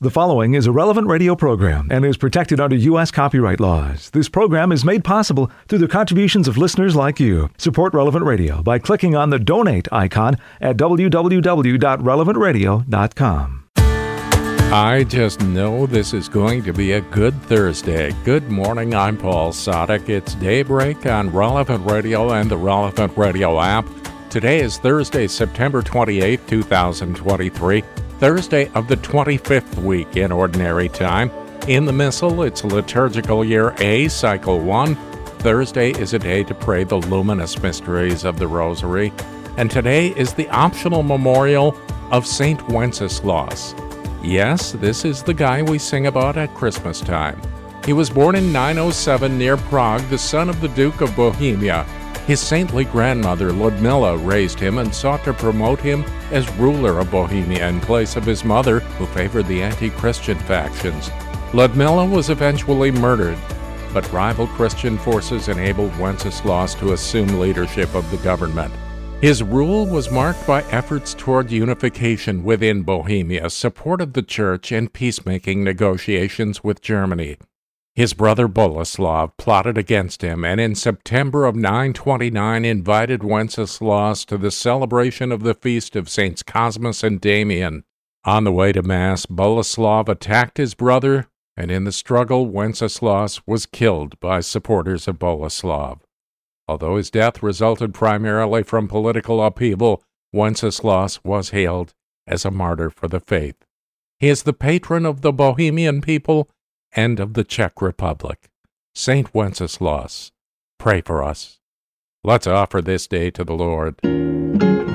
The following is a relevant radio program and is protected under U.S. copyright laws. This program is made possible through the contributions of listeners like you. Support Relevant Radio by clicking on the donate icon at www.relevantradio.com. I just know this is going to be a good Thursday. Good morning, I'm Paul Sadek. It's daybreak on Relevant Radio and the Relevant Radio app. Today is Thursday, September 28, 2023. Thursday of the 25th week in Ordinary Time. In the Missal, it's liturgical year A, cycle 1. Thursday is a day to pray the luminous mysteries of the Rosary. And today is the optional memorial of St. Wenceslaus. Yes, this is the guy we sing about at Christmas time. He was born in 907 near Prague, the son of the Duke of Bohemia. His saintly grandmother Ludmilla raised him and sought to promote him as ruler of Bohemia in place of his mother, who favored the anti Christian factions. Ludmilla was eventually murdered, but rival Christian forces enabled Wenceslaus to assume leadership of the government. His rule was marked by efforts toward unification within Bohemia, support of the church, and peacemaking negotiations with Germany. His brother Boleslav plotted against him and in September of 929 invited Wenceslaus to the celebration of the feast of Saints Cosmas and Damian. On the way to Mass, Boleslav attacked his brother, and in the struggle, Wenceslaus was killed by supporters of Boleslav. Although his death resulted primarily from political upheaval, Wenceslaus was hailed as a martyr for the faith. He is the patron of the Bohemian people and of the Czech Republic. Saint Wenceslaus, pray for us. Let's offer this day to the Lord.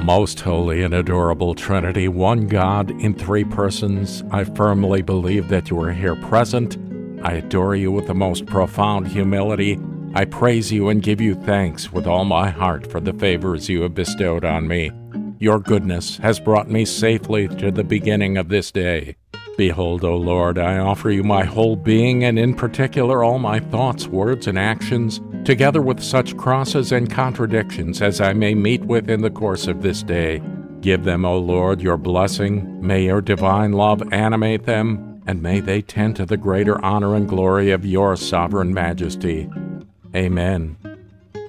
Most holy and adorable Trinity, one God in three persons, I firmly believe that you are here present. I adore you with the most profound humility. I praise you and give you thanks with all my heart for the favors you have bestowed on me. Your goodness has brought me safely to the beginning of this day. Behold, O Lord, I offer you my whole being, and in particular all my thoughts, words, and actions, together with such crosses and contradictions as I may meet with in the course of this day. Give them, O Lord, your blessing. May your divine love animate them, and may they tend to the greater honor and glory of your sovereign majesty. Amen.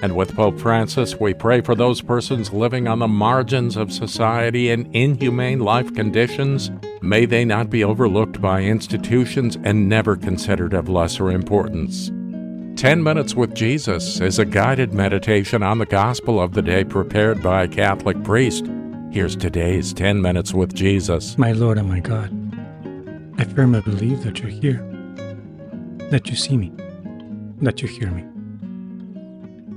And with Pope Francis, we pray for those persons living on the margins of society in inhumane life conditions. May they not be overlooked by institutions and never considered of lesser importance. 10 Minutes with Jesus is a guided meditation on the gospel of the day prepared by a Catholic priest. Here's today's 10 Minutes with Jesus. My Lord and my God, I firmly believe that you're here, that you see me, that you hear me.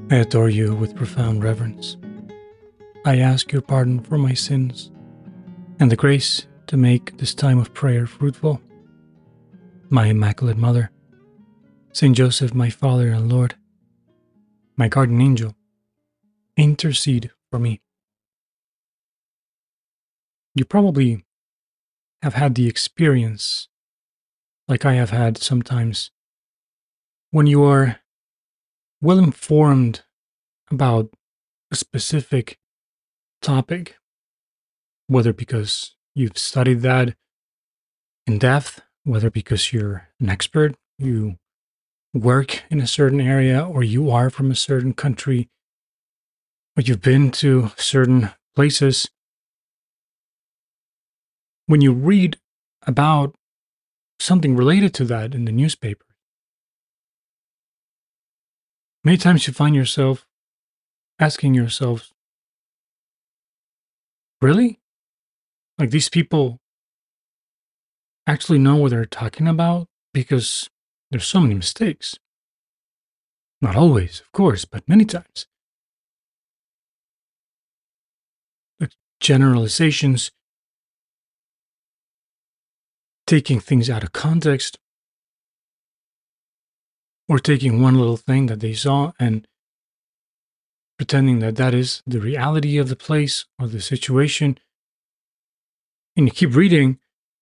I adore you with profound reverence. I ask your pardon for my sins and the grace to make this time of prayer fruitful. My Immaculate Mother, Saint Joseph, my Father and Lord, my guardian angel, intercede for me. You probably have had the experience, like I have had sometimes, when you are well informed about a specific topic, whether because you've studied that in depth, whether because you're an expert, you work in a certain area, or you are from a certain country, or you've been to certain places. When you read about something related to that in the newspaper, Many times you find yourself asking yourself, really? Like these people actually know what they're talking about? Because there's so many mistakes. Not always, of course, but many times. Like generalizations, taking things out of context, or taking one little thing that they saw and pretending that that is the reality of the place or the situation. And you keep reading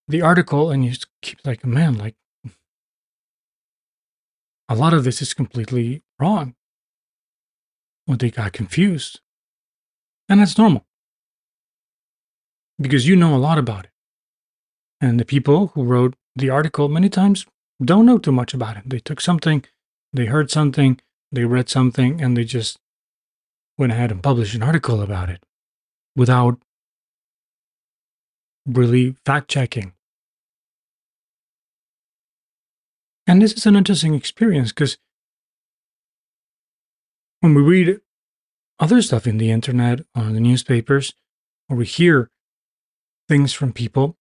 the article and you keep like, man, like a lot of this is completely wrong. Well, they got confused. And that's normal because you know a lot about it. And the people who wrote the article many times don't know too much about it. They took something, they heard something, they read something, and they just went ahead and published an article about it without really fact checking. And this is an interesting experience because when we read other stuff in the internet or the newspapers, or we hear things from people,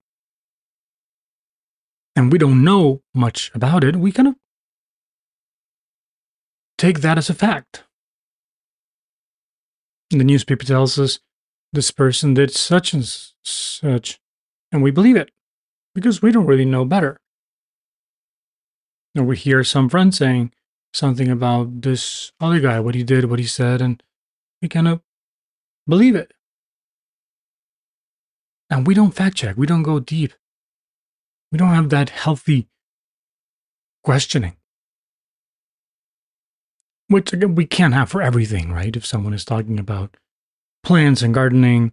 and we don't know much about it, we kind of take that as a fact. The newspaper tells us this person did such and such, and we believe it because we don't really know better. Or we hear some friend saying something about this other guy, what he did, what he said, and we kind of believe it. And we don't fact check, we don't go deep. We don't have that healthy questioning. Which we can't have for everything, right? If someone is talking about plants and gardening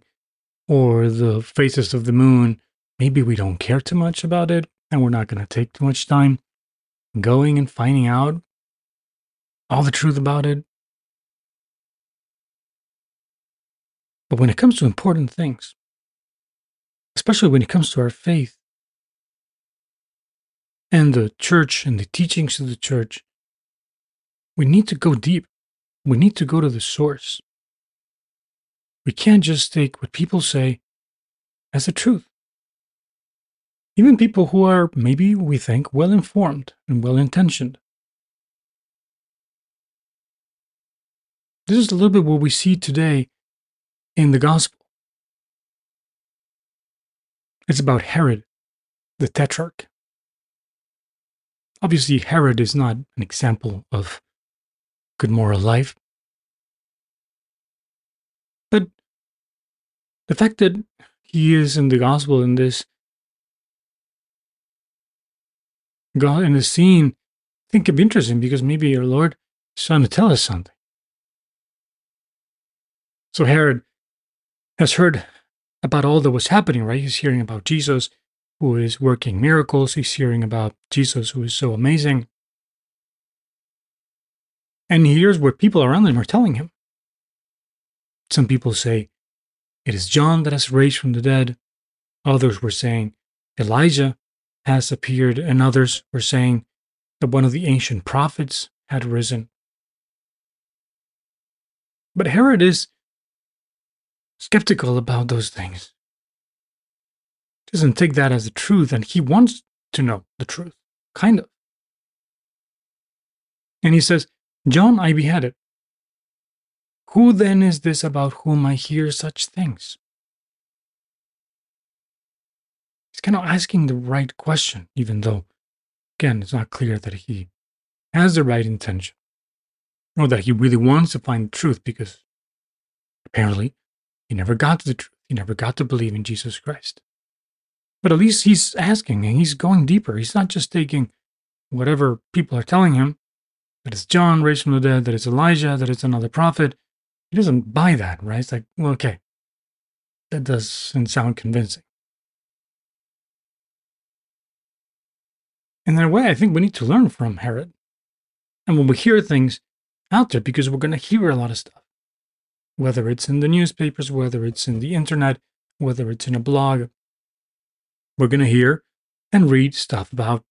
or the phases of the moon, maybe we don't care too much about it and we're not going to take too much time going and finding out all the truth about it. But when it comes to important things, especially when it comes to our faith and the church and the teachings of the church, we need to go deep. We need to go to the source. We can't just take what people say as the truth. Even people who are maybe, we think, well informed and well intentioned. This is a little bit what we see today in the gospel. It's about Herod, the tetrarch. Obviously, Herod is not an example of good moral life. But the fact that he is in the gospel in this God in the scene, I think it'd be interesting because maybe your Lord is trying to tell us something. So Herod has heard about all that was happening, right? He's hearing about Jesus who is working miracles. He's hearing about Jesus who is so amazing. And he hears what people around him are telling him. Some people say, it is John that has raised from the dead. Others were saying, Elijah has appeared, and others were saying that one of the ancient prophets had risen. But Herod is skeptical about those things. Doesn't take that as the truth, and he wants to know the truth, kind of. And he says, John I beheaded. Who then is this about whom I hear such things? He's kind of asking the right question, even though, again, it's not clear that he has the right intention or that he really wants to find the truth because apparently he never got to the truth. He never got to believe in Jesus Christ. But at least he's asking and he's going deeper. He's not just taking whatever people are telling him that it's John raised from the dead, that it's Elijah, that it's another prophet. He doesn't buy that, right? It's like, well, okay, that doesn't sound convincing. And in a way, I think we need to learn from Herod. And when we hear things out there, because we're going to hear a lot of stuff, whether it's in the newspapers, whether it's in the internet, whether it's in a blog, we're going to hear and read stuff about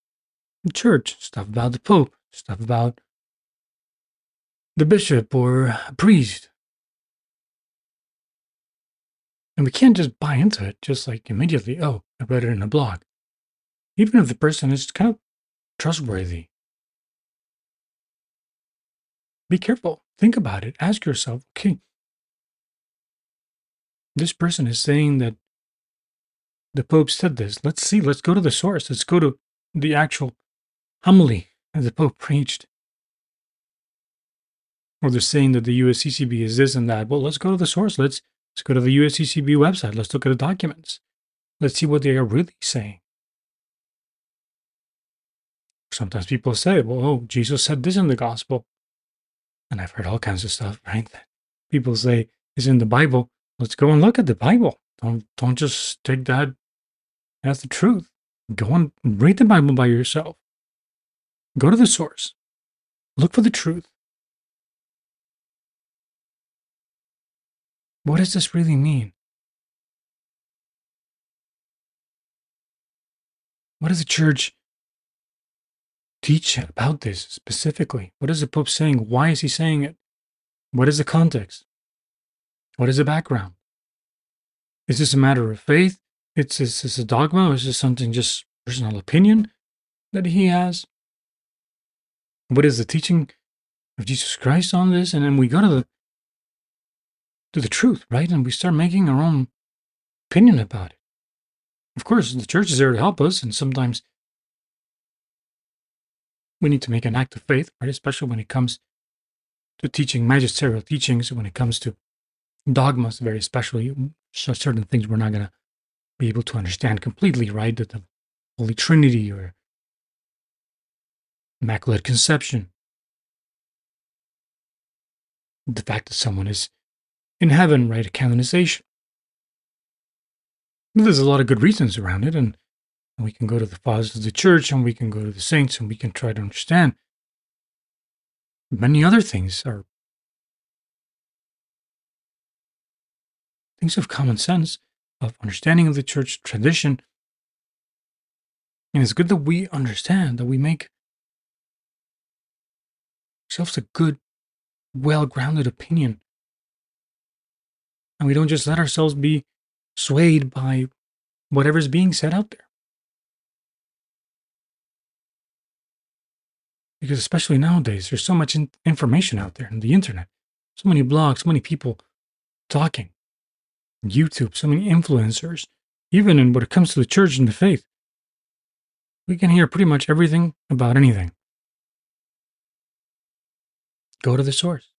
the church, stuff about the Pope, stuff about the bishop or a priest. And we can't just buy into it just like immediately, oh, I read it in a blog even if the person is kind of trustworthy. Be careful. Think about it. Ask yourself, okay, this person is saying that the Pope said this. Let's see. Let's go to the source. Let's go to the actual homily that the Pope preached. Or they're saying that the USCCB is this and that. Well, let's go to the source. Let's, let's go to the USCCB website. Let's look at the documents. Let's see what they are really saying. Sometimes people say, well, oh, Jesus said this in the gospel. And I've heard all kinds of stuff, right? People say, it's in the Bible. Let's go and look at the Bible. Don't, don't just take that as the truth. Go and read the Bible by yourself. Go to the source. Look for the truth. What does this really mean? What does the church teach about this specifically? What is the Pope saying? Why is he saying it? What is the context? What is the background? Is this a matter of faith? Is this a dogma or is this something just personal opinion that he has? What is the teaching of Jesus Christ on this? And then we go to the to the truth, right? And we start making our own opinion about it. Of course, the church is there to help us, and sometimes we need to make an act of faith, right? Especially when it comes to teaching magisterial teachings, when it comes to dogmas, very especially certain things we're not going to be able to understand completely, right? That the Holy Trinity or Immaculate Conception. The fact that someone is in heaven, right? A canonization. There's a lot of good reasons around it, and we can go to the fathers of the church and we can go to the saints and we can try to understand. Many other things are things of common sense, of understanding of the church tradition. And it's good that we understand, that we make ourselves a good, well grounded opinion. And we don't just let ourselves be swayed by whatever's being said out there. Because especially nowadays, there's so much in- information out there on the internet, so many blogs, so many people talking, YouTube, so many influencers, even in what it comes to the church and the faith. We can hear pretty much everything about anything. Go to the source.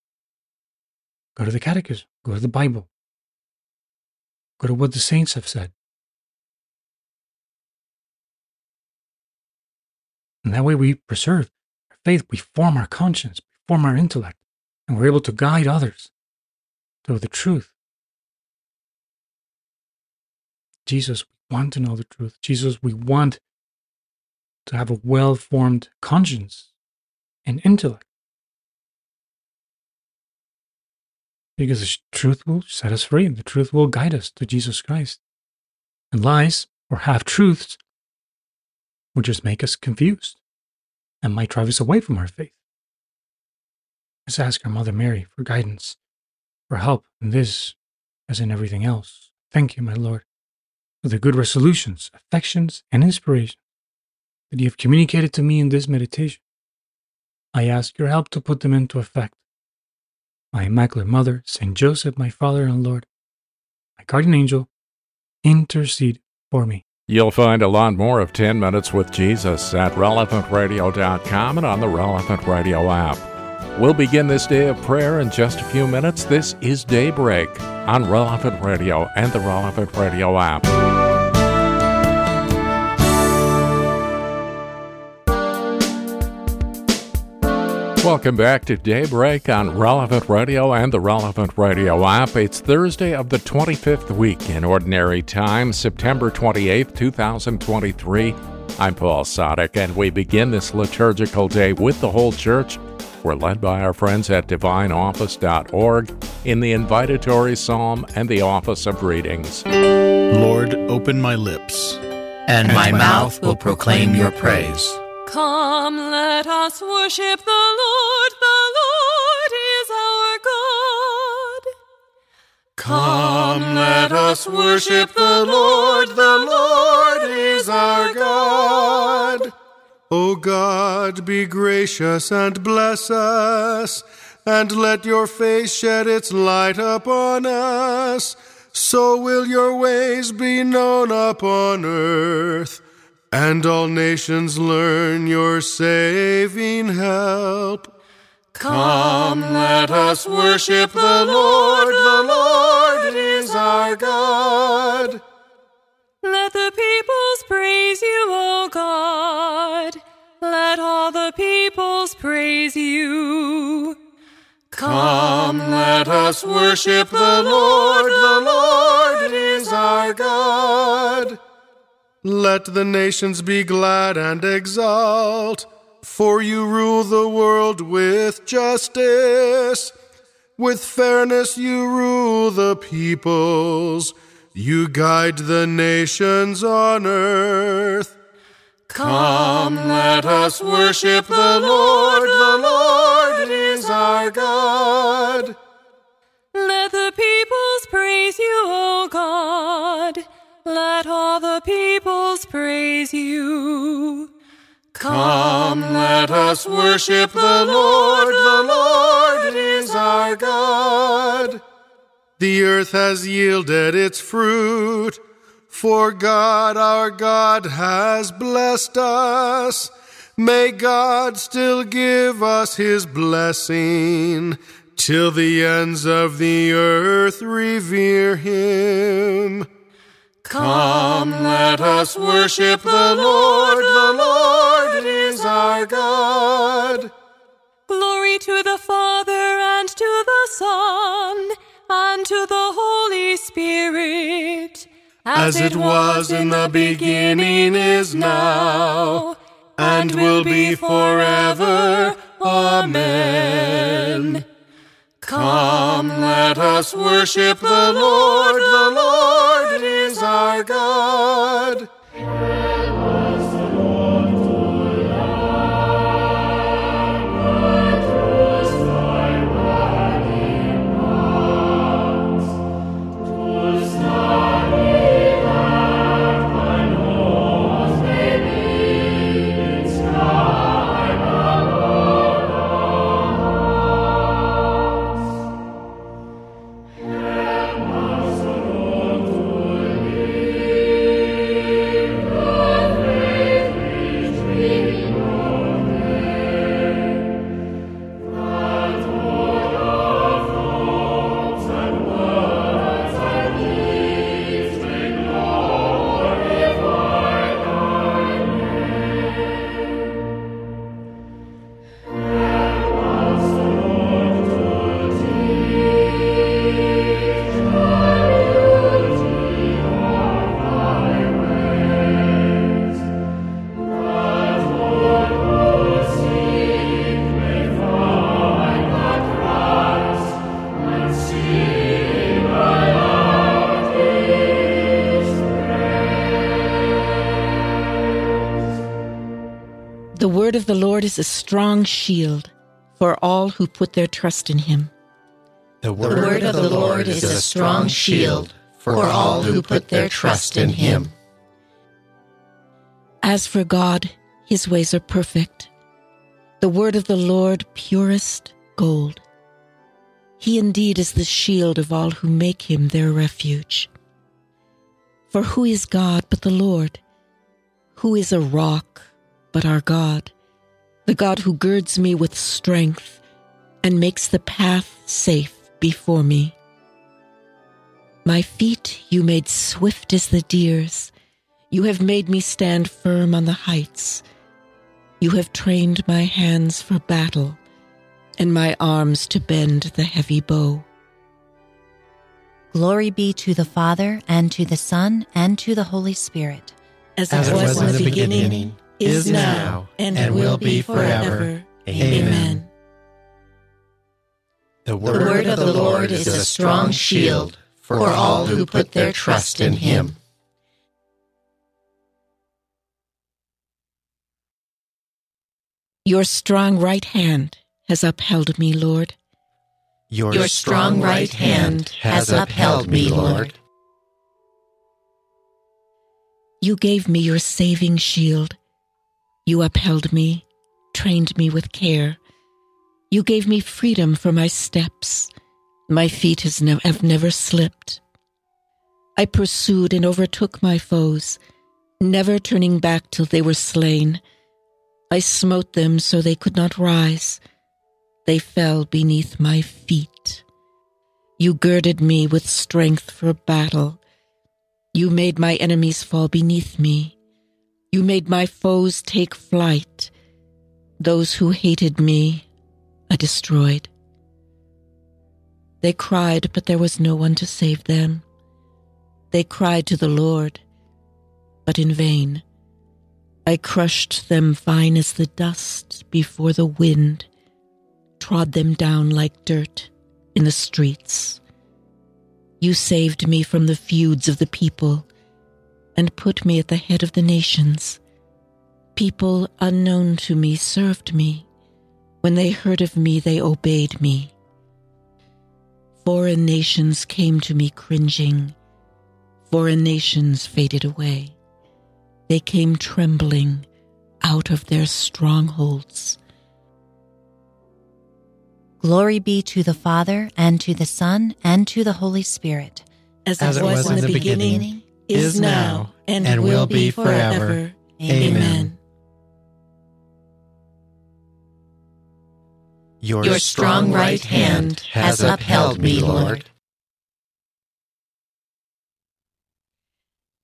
Go to the catechism. Go to the Bible. To what the saints have said. And that way we preserve our faith, we form our conscience, we form our intellect, and we're able to guide others to the truth. Jesus, we want to know the truth. Jesus, we want to have a well formed conscience and intellect. Because the truth will set us free. The truth will guide us to Jesus Christ. And lies or half truths will just make us confused and might drive us away from our faith. Let's ask our Mother Mary for guidance, for help in this as in everything else. Thank you, my Lord, for the good resolutions, affections, and inspiration that you have communicated to me in this meditation. I ask your help to put them into effect my Immaculate Mother, Saint Joseph, my Father and Lord, my guardian angel, intercede for me. You'll find a lot more of 10 Minutes with Jesus at relevantradio.com and on the Relevant Radio app. We'll begin this day of prayer in just a few minutes. This is Daybreak on Relevant Radio and the Relevant Radio app. Welcome back to Daybreak on Relevant Radio and the Relevant Radio app. It's Thursday of the 25th week in Ordinary Time, September 28th, 2023. I'm Paul Sadek, and we begin this liturgical day with the whole church. We're led by our friends at divineoffice.org in the invitatory psalm and the office of readings. Lord, open my lips, and my mouth will proclaim your praise. Come, let us worship the Lord. The Lord is our God. Come, let us worship the Lord. The Lord is our God. O God, be gracious and bless us, and let your face shed its light upon us. So will your ways be known upon earth and all nations learn your saving help. Come, let us worship the Lord. The Lord is our God. Let the peoples praise you, O God. Let all the peoples praise you. Come, let us worship the Lord. The Lord is our God. Let the nations be glad and exult, for you rule the world with justice. With fairness you rule the peoples. You guide the nations on earth. Come, let us worship the Lord. The Lord is our God. Let the peoples praise you, O God. Let all the peoples praise you. Come, let us worship the Lord. The Lord is our God. The earth has yielded its fruit, for God our God has blessed us. May God still give us his blessing till the ends of the earth revere him. Come, let us worship the Lord. The Lord is our God. Glory to the Father and to the Son and to the Holy Spirit. As it was in the beginning, is now, and will be forever. Amen. Come, let us worship the Lord. The Lord our God. The word of the Lord is a strong shield for all who put their trust in him. The word of the Lord is a strong shield for all who put their trust in him. As for God, his ways are perfect. The word of the Lord purest gold. He indeed is the shield of all who make him their refuge. For who is God but the Lord? Who is a rock but our God? The God who girds me with strength and makes the path safe before me. My feet you made swift as the deer's. You have made me stand firm on the heights. You have trained my hands for battle and my arms to bend the heavy bow. Glory be to the Father, and to the Son, and to the Holy Spirit. As, As it was, in the beginning, is now, and, will be forever. Amen. The The word of the Lord is a strong shield for all who put their trust in him. Your strong right hand has upheld me, Lord. Your, Your strong right hand has upheld me, Lord. You gave me your saving shield. You upheld me, trained me with care. You gave me freedom for my steps. My feet ne- have never slipped. I pursued and overtook my foes, never turning back till they were slain. I smote them so they could not rise. They fell beneath my feet. You girded me with strength for battle. You made my enemies fall beneath me. You made my foes take flight. Those who hated me, I destroyed. They cried, but there was no one to save them. They cried to the Lord, but in vain. I crushed them fine as the dust before the wind, trod them down like dirt in the streets. You saved me from the feuds of the people and put me at the head of the nations. People unknown to me served me. When they heard of me, they obeyed me. Foreign nations came to me cringing. Foreign nations faded away. They came trembling out of their strongholds. Glory be to the Father, and to the Son, and to the Holy Spirit. As, As it was, was in the beginning, beginning is now, and, and will be forever. Amen. Amen. Your, Your strong right hand has upheld me, Lord.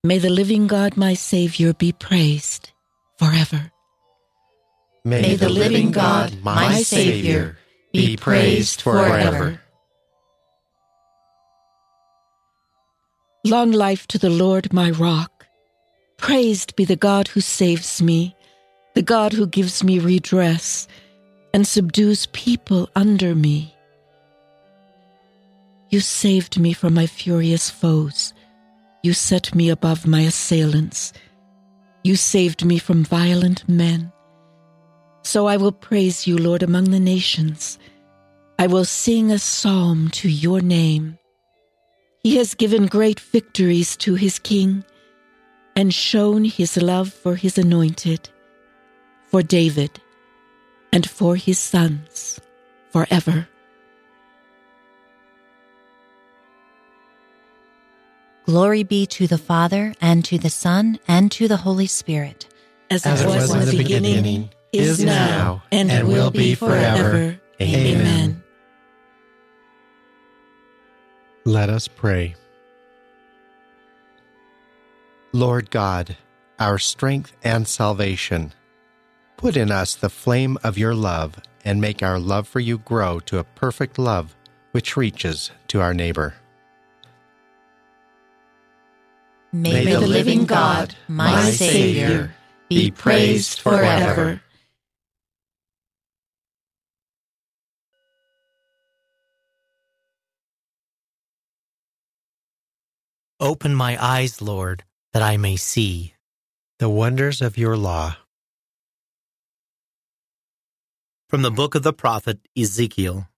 May the living God, my Savior, be praised forever. May the living God, my Savior, be praised forever. Long life to the Lord my rock. Praised be the God who saves me, the God who gives me redress and subdues people under me. You saved me from my furious foes. You set me above my assailants. You saved me from violent men. So I will praise you, Lord, among the nations. I will sing a psalm to your name. He has given great victories to his king and shown his love for his anointed, for David, and for his sons forever. Glory be to the Father, and to the Son, and to the Holy Spirit. As, As it was, was in the beginning, beginning is now, and, and will be forever. Amen. Amen. Let us pray. Lord God, our strength and salvation, put in us the flame of your love and make our love for you grow to a perfect love which reaches to our neighbor. May, May the living God, my Savior, be praised forever. Open my eyes, Lord, that I may see the wonders of your law. From the book of the prophet Ezekiel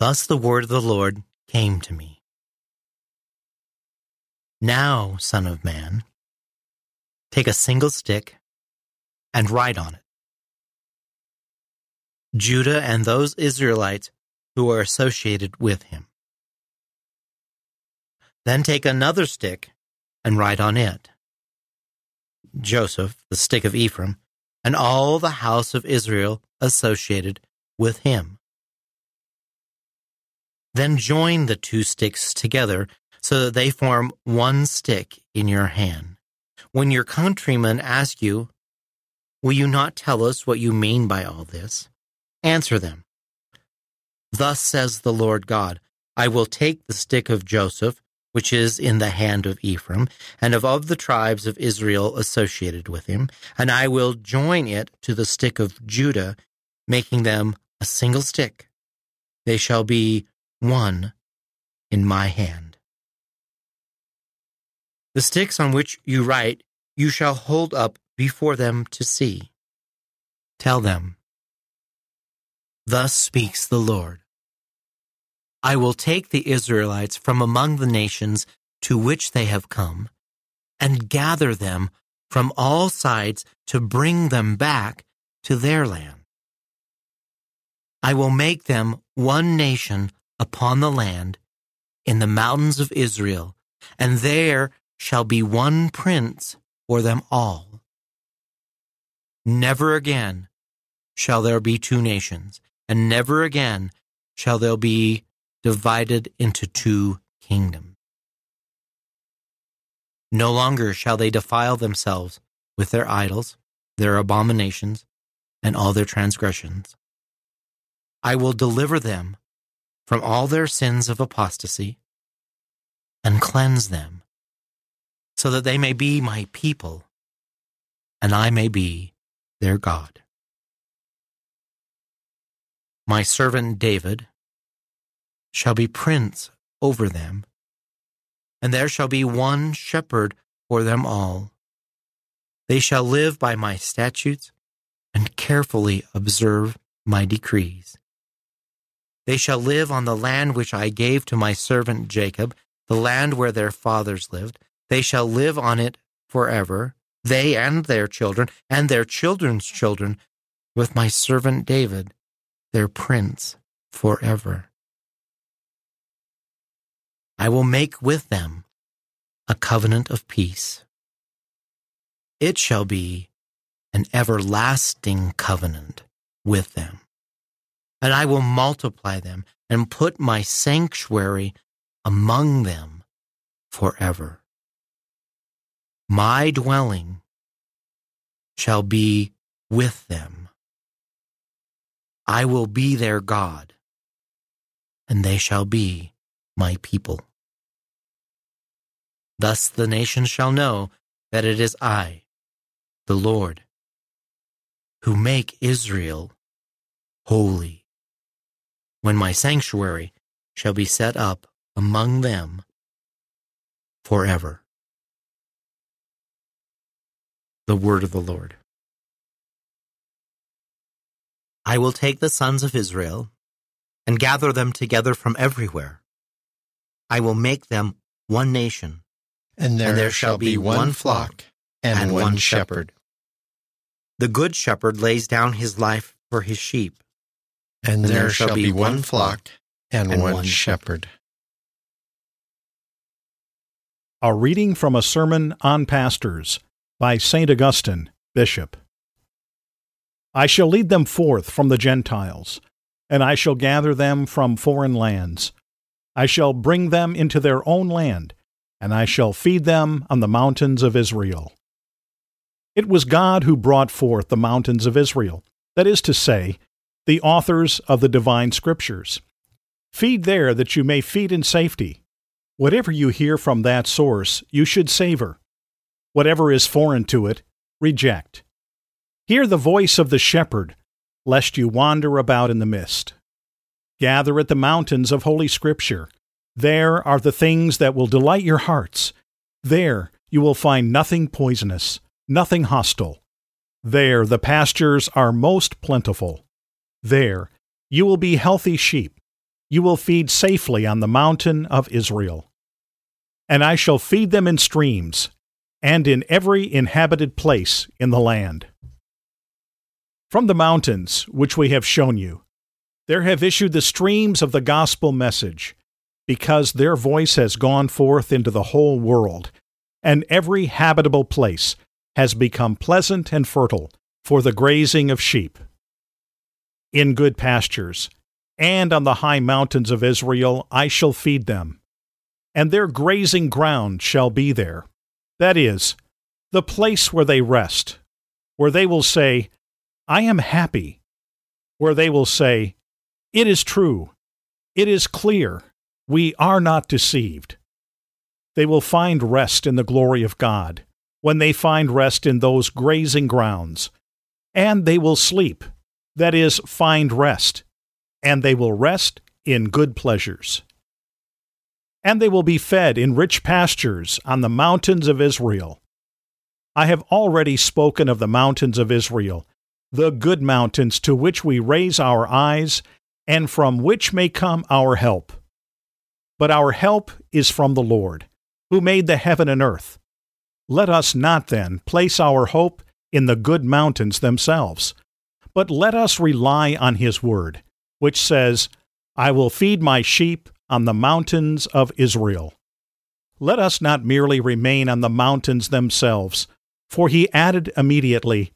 Thus the word of the Lord came to me. Now, Son of Man, take a single stick and write on it. Judah and those Israelites who are associated with him. Then take another stick and write on it. Joseph, the stick of Ephraim, and all the house of Israel associated with him. Then join the two sticks together so that they form one stick in your hand. When your countrymen ask you, Will you not tell us what you mean by all this? Answer them. Thus says the Lord God I will take the stick of Joseph which is in the hand of Ephraim, and of all the tribes of Israel associated with him, and I will join it to the stick of Judah, making them a single stick. They shall be one in my hand. The sticks on which you write, you shall hold up before them to see. Tell them, Thus speaks the Lord. I will take the Israelites from among the nations to which they have come, and gather them from all sides to bring them back to their land. I will make them one nation upon the land in the mountains of Israel, and there shall be one prince for them all. Never again shall there be two nations, and never again shall there be divided into two kingdoms. No longer shall they defile themselves with their idols, their abominations, and all their transgressions. I will deliver them from all their sins of apostasy and cleanse them so that they may be my people, and I may be their God. My servant David shall be prince over them, and there shall be one shepherd for them all. They shall live by my statutes and carefully observe my decrees. They shall live on the land which I gave to my servant Jacob, the land where their fathers lived. They shall live on it forever, they and their children, and their children's children, with my servant David, their prince, forever. I will make with them a covenant of peace. It shall be an everlasting covenant with them. And I will multiply them and put my sanctuary among them forever. My dwelling shall be with them. I will be their God, and they shall be my people. Thus the nations shall know that it is I, the Lord, who make Israel holy, when my sanctuary shall be set up among them forever. The word of the Lord. I will take the sons of Israel and gather them together from everywhere. I will make them one nation, and there, and there shall be one flock and, and one one shepherd. The good shepherd lays down his life for his sheep. And there shall be one flock and, and one one shepherd. A reading from a sermon on pastors by St. Augustine, Bishop. I shall lead them forth from the Gentiles, and I shall gather them from foreign lands. I shall bring them into their own land, and I shall feed them on the mountains of Israel. It was God who brought forth the mountains of Israel, that is to say, the authors of the divine scriptures. Feed there that you may feed in safety. Whatever you hear from that source, you should savor. Whatever is foreign to it, reject. Hear the voice of the shepherd, lest you wander about in the mist. Gather at the mountains of Holy Scripture. There are the things that will delight your hearts. There you will find nothing poisonous, nothing hostile. There the pastures are most plentiful. There you will be healthy sheep. You will feed safely on the mountain of Israel. And I shall feed them in streams, and in every inhabited place in the land. From the mountains which we have shown you, there have issued the streams of the gospel message, because their voice has gone forth into the whole world, and every habitable place has become pleasant and fertile for the grazing of sheep. In good pastures, and on the high mountains of Israel I shall feed them, and their grazing ground shall be there. That is, the place where they rest, where they will say, I am happy, where they will say, It is true, it is clear, we are not deceived. They will find rest in the glory of God when they find rest in those grazing grounds, and they will sleep, that is, find rest, and they will rest in good pleasures. And they will be fed in rich pastures on the mountains of Israel. I have already spoken of the mountains of Israel, the good mountains to which we raise our eyes, and from which may come our help. But our help is from the Lord, who made the heaven and earth. Let us not then place our hope in the good mountains themselves, but let us rely on His word, which says, I will feed my sheep on the mountains of Israel. Let us not merely remain on the mountains themselves, for he added immediately,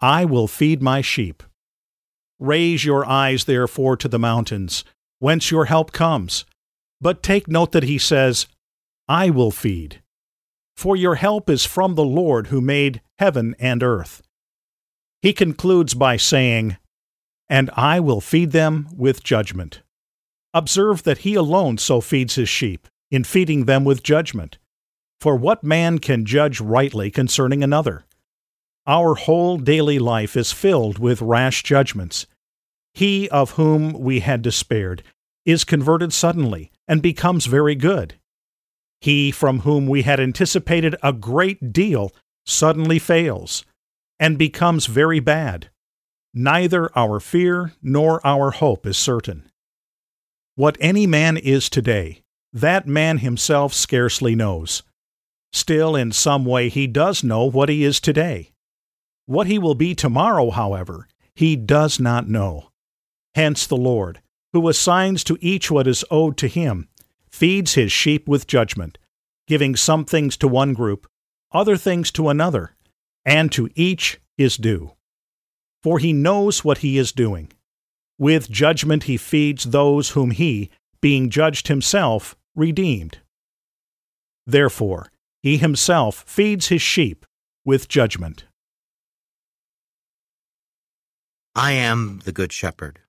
I will feed my sheep. Raise your eyes, therefore, to the mountains, whence your help comes. But take note that he says, I will feed. For your help is from the Lord who made heaven and earth. He concludes by saying, And I will feed them with judgment. Observe that he alone so feeds his sheep, in feeding them with judgment. For what man can judge rightly concerning another? Our whole daily life is filled with rash judgments. He of whom we had despaired is converted suddenly and becomes very good. He from whom we had anticipated a great deal suddenly fails and becomes very bad. Neither our fear nor our hope is certain. What any man is today, that man himself scarcely knows. Still, in some way, he does know what he is today. What he will be tomorrow, however, he does not know. Hence, the Lord, who assigns to each what is owed to him, feeds his sheep with judgment, giving some things to one group, other things to another, and to each is due. For he knows what he is doing. With judgment he feeds those whom he, being judged himself, redeemed. Therefore, he himself feeds his sheep with judgment. I am the good shepherd.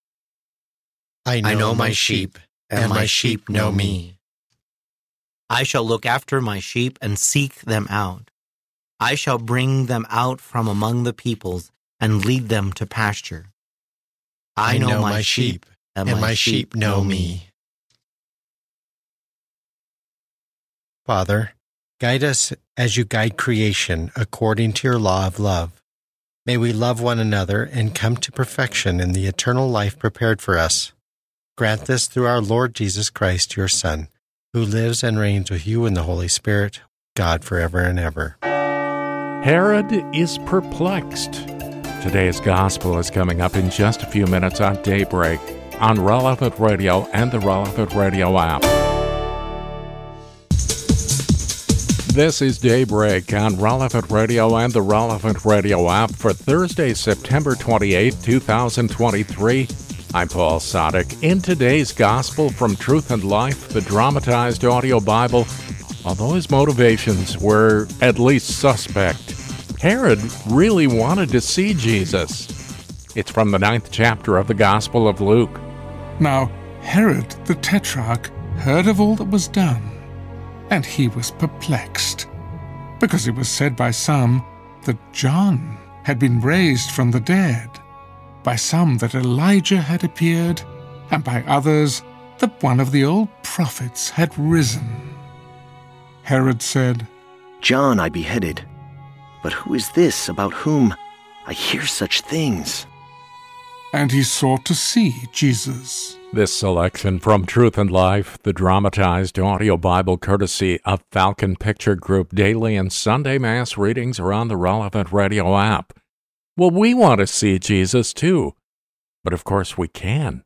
I know, I know my my sheep, and my sheep know me. I shall look after my sheep and seek them out. I shall bring them out from among the peoples and lead them to pasture. I, know, my sheep, and my sheep know me. Father, guide us as you guide creation according to your law of love. May we love one another and come to perfection in the eternal life prepared for us. Grant this through our Lord Jesus Christ, your Son, who lives and reigns with you in the Holy Spirit, God forever and ever. Herod is perplexed. Today's gospel is coming up in just a few minutes on Daybreak on Relevant Radio and the Relevant Radio app. This is Daybreak on Relevant Radio and the Relevant Radio app for Thursday, September 28, 2023. I'm Paul Sadek. In today's Gospel from Truth and Life, the dramatized audio Bible, although his motivations were at least suspect, Herod really wanted to see Jesus. It's from the ninth chapter of the Gospel of Luke. Now, Herod the Tetrarch heard of all that was done, and he was perplexed, because it was said by some that John had been raised from the dead, by some that Elijah had appeared, and by others that one of the old prophets had risen. Herod said, John I beheaded, but who is this about whom I hear such things? And he sought to see Jesus. This selection from Truth and Life, the dramatized audio Bible courtesy of Falcon Picture Group daily and Sunday Mass readings are on the relevant radio app. Well, we want to see Jesus too, but of course we can.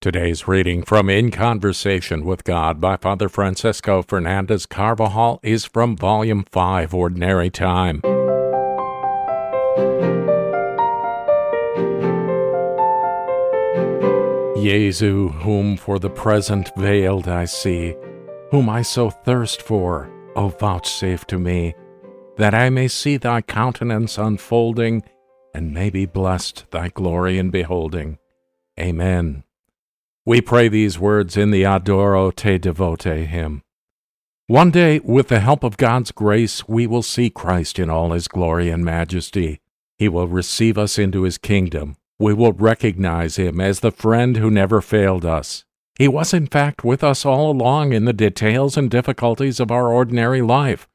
Today's reading from In Conversation with God by Father Francisco Fernandez Carvajal is from Volume 5, Ordinary Time. Jesu, whom for the present veiled I see, whom I so thirst for, O vouchsafe to me, that I may see thy countenance unfolding, and may be blessed thy glory in beholding. Amen. We pray these words in the Adoro Te Devote hymn. One day, with the help of God's grace, we will see Christ in all his glory and majesty. He will receive us into his kingdom. We will recognize him as the friend who never failed us. He was, in fact, with us all along in the details and difficulties of our ordinary life.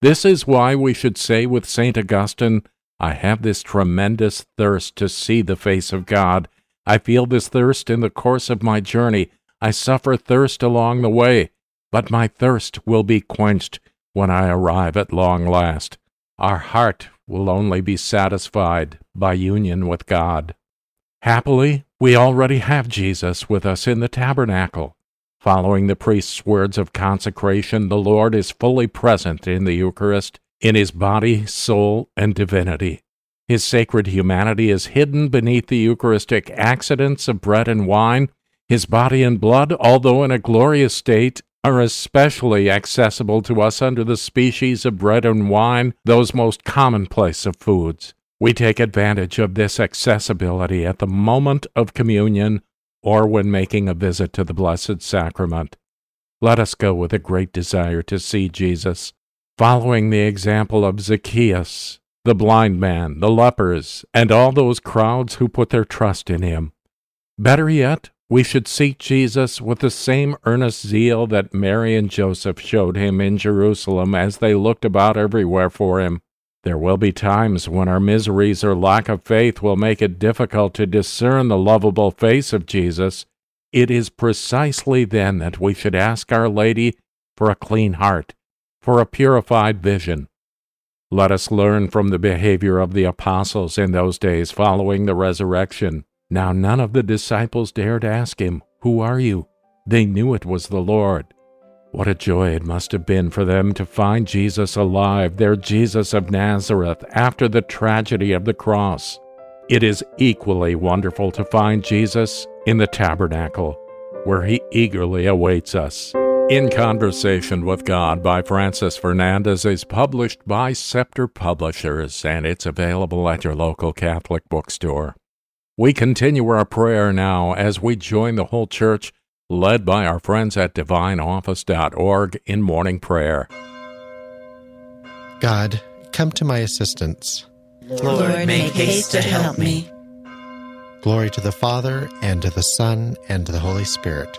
This is why we should say with St. Augustine, I have this tremendous thirst to see the face of God. I feel this thirst in the course of my journey. I suffer thirst along the way, but my thirst will be quenched when I arrive at long last. Our heart will only be satisfied by union with God. Happily, we already have Jesus with us in the tabernacle. Following the priest's words of consecration, the Lord is fully present in the Eucharist, in his body, soul, and divinity. His sacred humanity is hidden beneath the Eucharistic accidents of bread and wine. His body and blood, although in a glorious state, are especially accessible to us under the species of bread and wine, those most commonplace of foods. We take advantage of this accessibility at the moment of communion or when making a visit to the Blessed Sacrament. Let us go with a great desire to see Jesus. Following the example of Zacchaeus, the blind man, the lepers, and all those crowds who put their trust in him. Better yet, we should seek Jesus with the same earnest zeal that Mary and Joseph showed him in Jerusalem as they looked about everywhere for him. There will be times when our miseries or lack of faith will make it difficult to discern the lovable face of Jesus. It is precisely then that we should ask Our Lady for a clean heart, for a purified vision. Let us learn from the behavior of the apostles in those days following the resurrection. Now none of the disciples dared ask him, Who are you? They knew it was the Lord. What a joy it must have been for them to find Jesus alive, their Jesus of Nazareth, after the tragedy of the cross. It is equally wonderful to find Jesus in the tabernacle, where he eagerly awaits us. In Conversation with God by Francis Fernandez is published by Scepter Publishers, and it's available at your local Catholic bookstore. We continue our prayer now as we join the whole church led by our friends at divineoffice.org in morning prayer. God, come to my assistance. Lord, make haste to help me. Glory to the Father, and to the Son, and to the Holy Spirit.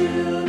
to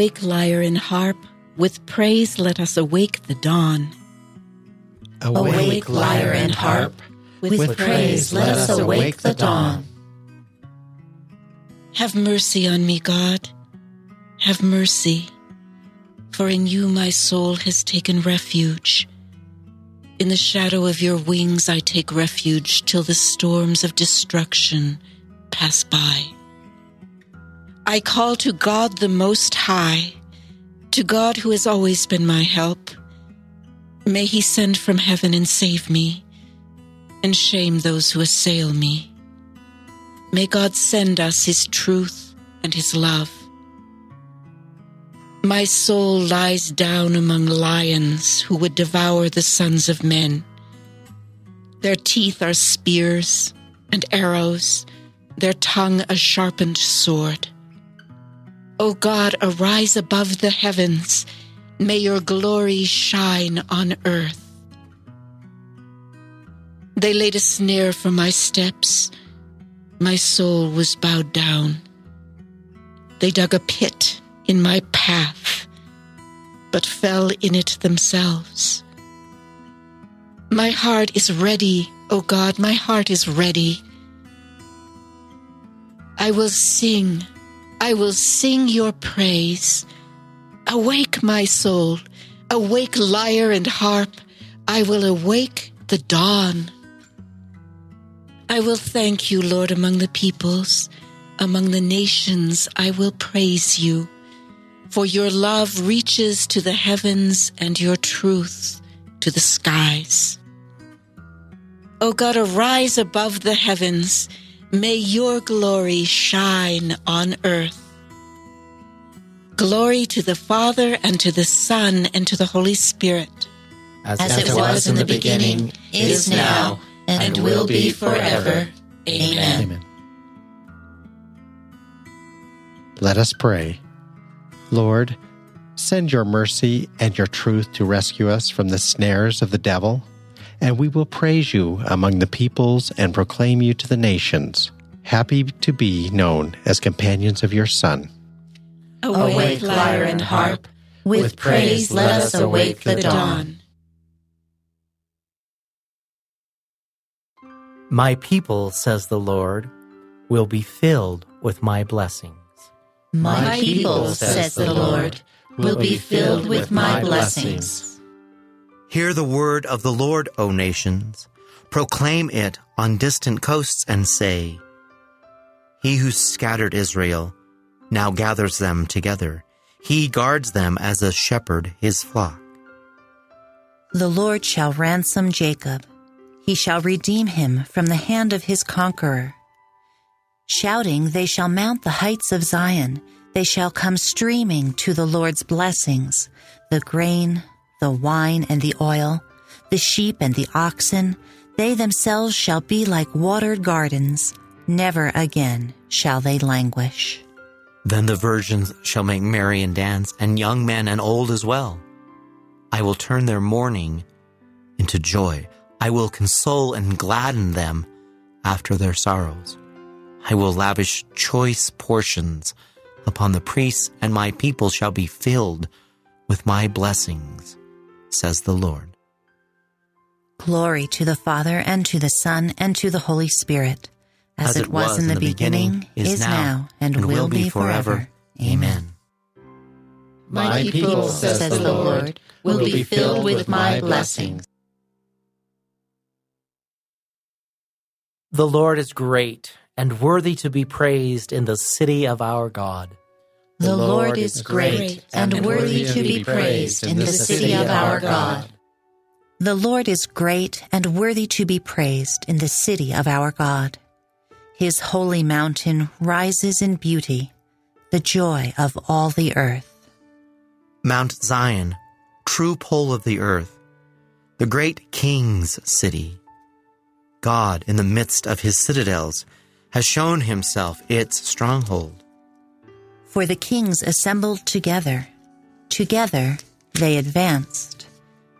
Awake, lyre and harp, with praise let us awake the dawn. Awake, lyre and harp, with, with praise let us awake the dawn. Have mercy on me, God, have mercy, for in you my soul has taken refuge. In the shadow of your wings I take refuge till the storms of destruction pass by. I call to God the Most High, to God who has always been my help. May He send from heaven and save me, and shame those who assail me. May God send us His truth and His love. My soul lies down among lions who would devour the sons of men. Their teeth are spears and arrows, their tongue a sharpened sword. O God, arise above the heavens. May your glory shine on earth. They laid a snare for my steps. My soul was bowed down. They dug a pit in my path, but fell in it themselves. My heart is ready, O God, my heart is ready. I will sing, I will sing your praise. Awake, my soul, awake, lyre and harp. I will awake the dawn. I will thank you, Lord, among the peoples. Among the nations, I will praise you. For your love reaches to the heavens and your truth to the skies. O God, arise above the heavens. May your glory shine on earth. Glory to the Father, and to the Son, and to the Holy Spirit. As, As it was in the beginning, is now, and will be forever. Amen. Amen. Let us pray. Lord, send your mercy and your truth to rescue us from the snares of the devil, and we will praise you among the peoples and proclaim you to the nations, happy to be known as companions of your Son. Awake, lyre and harp. With praise let us awake the dawn. My people, says the Lord, will be filled with my blessings. My people, says the Lord, will be filled with my blessings. Hear the word of the Lord, O nations. Proclaim it on distant coasts and say, He who scattered Israel now gathers them together. He guards them as a shepherd his flock. The Lord shall ransom Jacob. He shall redeem him from the hand of his conqueror. Shouting, they shall mount the heights of Zion. They shall come streaming to the Lord's blessings the grain, the wine, and the oil, the sheep and the oxen. They themselves shall be like watered gardens. Never again shall they languish. Then the virgins shall make merry and dance, and young men and old as well. I will turn their mourning into joy. I will console and gladden them after their sorrows. I will lavish choice portions upon the priests, and my people shall be filled with my blessings, says the Lord. Glory to the Father, and to the Son, and to the Holy Spirit as, it was, in the, beginning, is now, and, will be forever. Amen. My people, says the Lord, will be filled with my blessings. The Lord is great and worthy to be praised in the city of our God. The Lord is great and worthy to be praised in the city of our God. The Lord is great and worthy to be praised in the city of our God. His holy mountain rises in beauty, the joy of all the earth. Mount Zion, true pole of the earth, the great king's city. God, in the midst of his citadels, has shown himself its stronghold. For the kings assembled together. Together they advanced.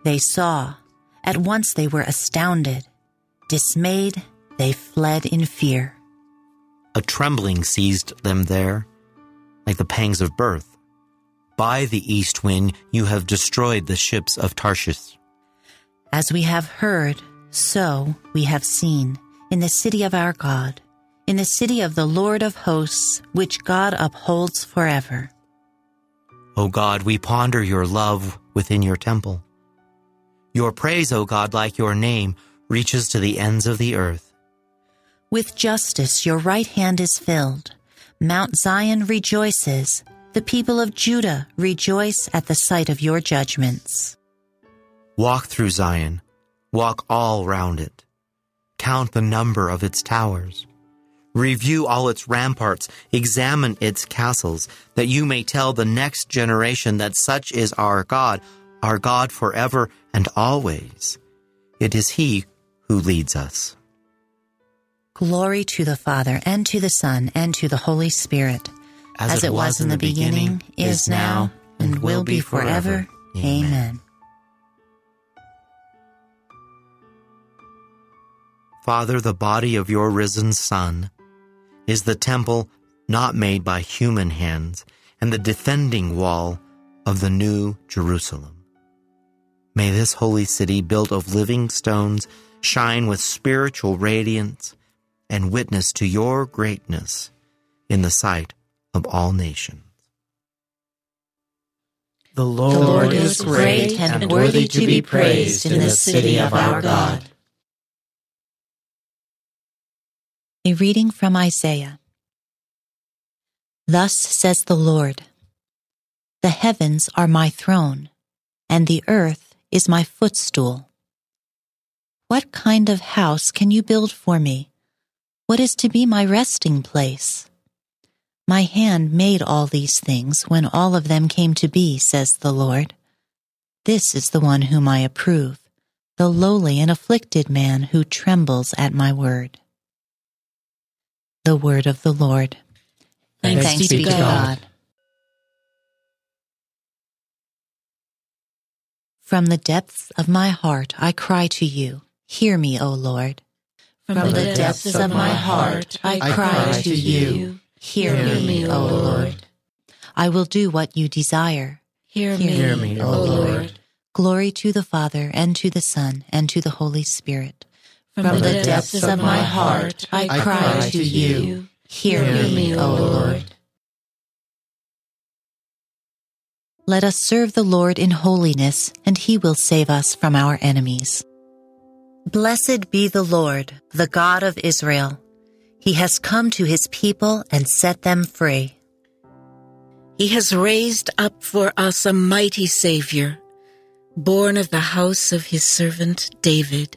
They saw. At once they were astounded. Dismayed, they fled in fear. A trembling seized them there, like the pangs of birth. By the east wind you have destroyed the ships of Tarshish. As we have heard, so we have seen in the city of our God, in the city of the Lord of hosts, which God upholds forever. O God, we ponder your love within your temple. Your praise, O God, like your name, reaches to the ends of the earth. With justice your right hand is filled. Mount Zion rejoices. The people of Judah rejoice at the sight of your judgments. Walk through Zion. Walk all round it. Count the number of its towers. Review all its ramparts. Examine its castles, that you may tell the next generation that such is our God, our God forever and always. It is He who leads us. Glory to the Father, and to the Son, and to the Holy Spirit, as, as it, was, was in the beginning, beginning is now, and will be forever. Amen. Father, the body of your risen Son is the temple not made by human hands and the defending wall of the new Jerusalem. May this holy city, built of living stones, shine with spiritual radiance and witness to your greatness in the sight of all nations. The Lord, the Lord is great and worthy to be praised in the city of our God. A reading from Isaiah. Thus says the Lord The heavens are my throne, and the earth is my footstool. What kind of house can you build for me? What is to be my resting place? My hand made all these things when all of them came to be, says the Lord. This is the one whom I approve, the lowly and afflicted man who trembles at my word. The word of the Lord. Thanks, Thanks be to God. God. From the depths of my heart I cry to you. Hear me, O Lord. From, From the, the depths, depths of my heart I, I cry, cry to you. Hear, Hear me, O Lord. I will do what you desire. Hear, Hear me, me, O Lord. Glory to the Father, and to the Son, and to the Holy Spirit. From, the depths of my heart I cry to you. Hear me, O Lord. Let us serve the Lord in holiness, and he will save us from our enemies. Blessed be the Lord, the God of Israel. He has come to his people and set them free. He has raised up for us a mighty Savior, born of the house of his servant David.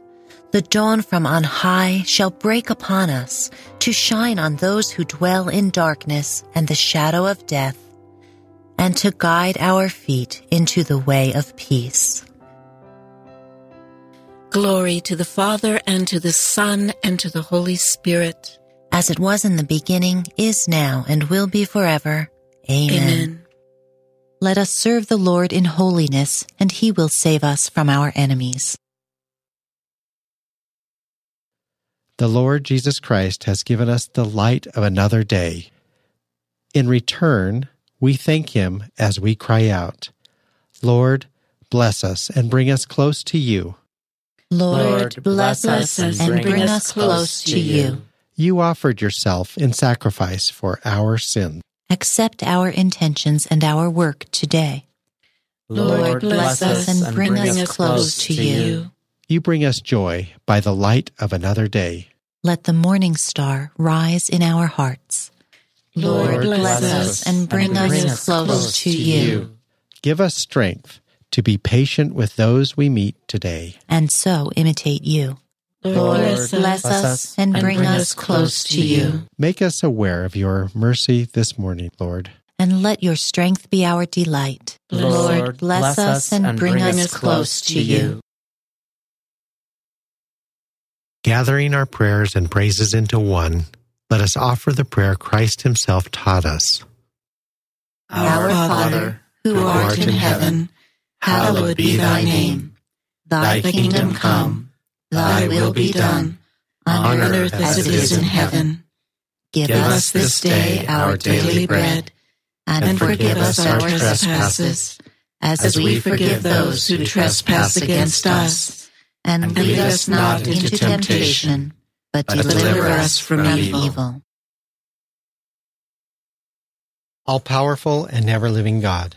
the dawn from on high shall break upon us to shine on those who dwell in darkness and the shadow of death and to guide our feet into the way of peace. Glory to the Father, and to the Son, and to the Holy Spirit. As it was in the beginning, is now, and will be forever. Amen. Amen. Let us serve the Lord in holiness, and he will save us from our enemies. The Lord Jesus Christ has given us the light of another day. In return, we thank Him as we cry out, Lord, bless us and bring us close to you. Lord, bless us and bring us close to you. You offered yourself in sacrifice for our sins. Accept our intentions and our work today. Lord, bless us and bring us close to you. You bring us joy by the light of another day. Let the morning star rise in our hearts. Lord, bless us and bring, and bring us close, close to you. Give us strength to be patient with those we meet today. And so imitate you. Lord, bless, bless us and bring, bring us close to you. Make us aware of your mercy this morning, Lord. And let your strength be our delight. Lord, bless, bless us and bring, bring us close to you. Gathering our prayers and praises into one, let us offer the prayer Christ Himself taught us. Our Father, who art in heaven, hallowed be thy name. Thy kingdom come, thy will be done, on earth as it is in heaven. Give us this day our daily bread, and forgive us our trespasses, as we forgive those who trespass against us. And lead us not into temptation but deliver us from evil. all powerful and ever living God.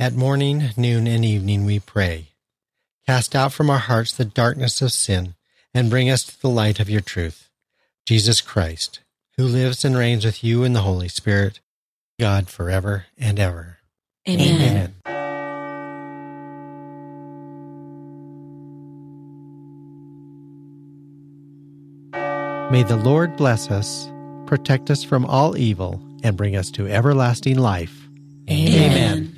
At morning, noon, and evening we pray. Cast out from our hearts the darkness of sin and bring us to the light of your truth. Jesus Christ, who lives and reigns with you in the Holy Spirit, God forever and ever. Amen. Amen. May the Lord bless us, protect us from all evil, and bring us to everlasting life. Amen.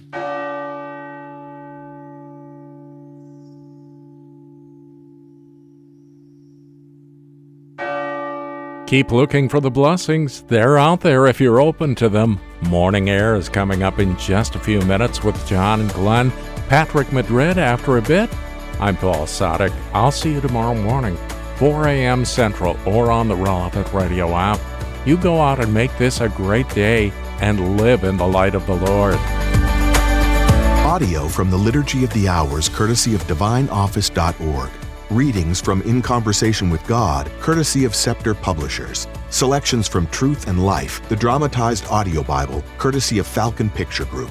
Keep looking for the blessings. They're out there if you're open to them. Morning Air is coming up in just a few minutes with John and Glenn. Patrick Madrid after a bit. I'm Paul Sadek. I'll see you tomorrow morning, 4 a.m. Central, or on the relevant radio app. You go out and make this a great day and live in the light of the Lord. Audio from the Liturgy of the Hours, courtesy of DivineOffice.org. Readings from In Conversation with God, courtesy of Scepter Publishers. Selections from Truth and Life, the dramatized audio Bible, courtesy of Falcon Picture Group.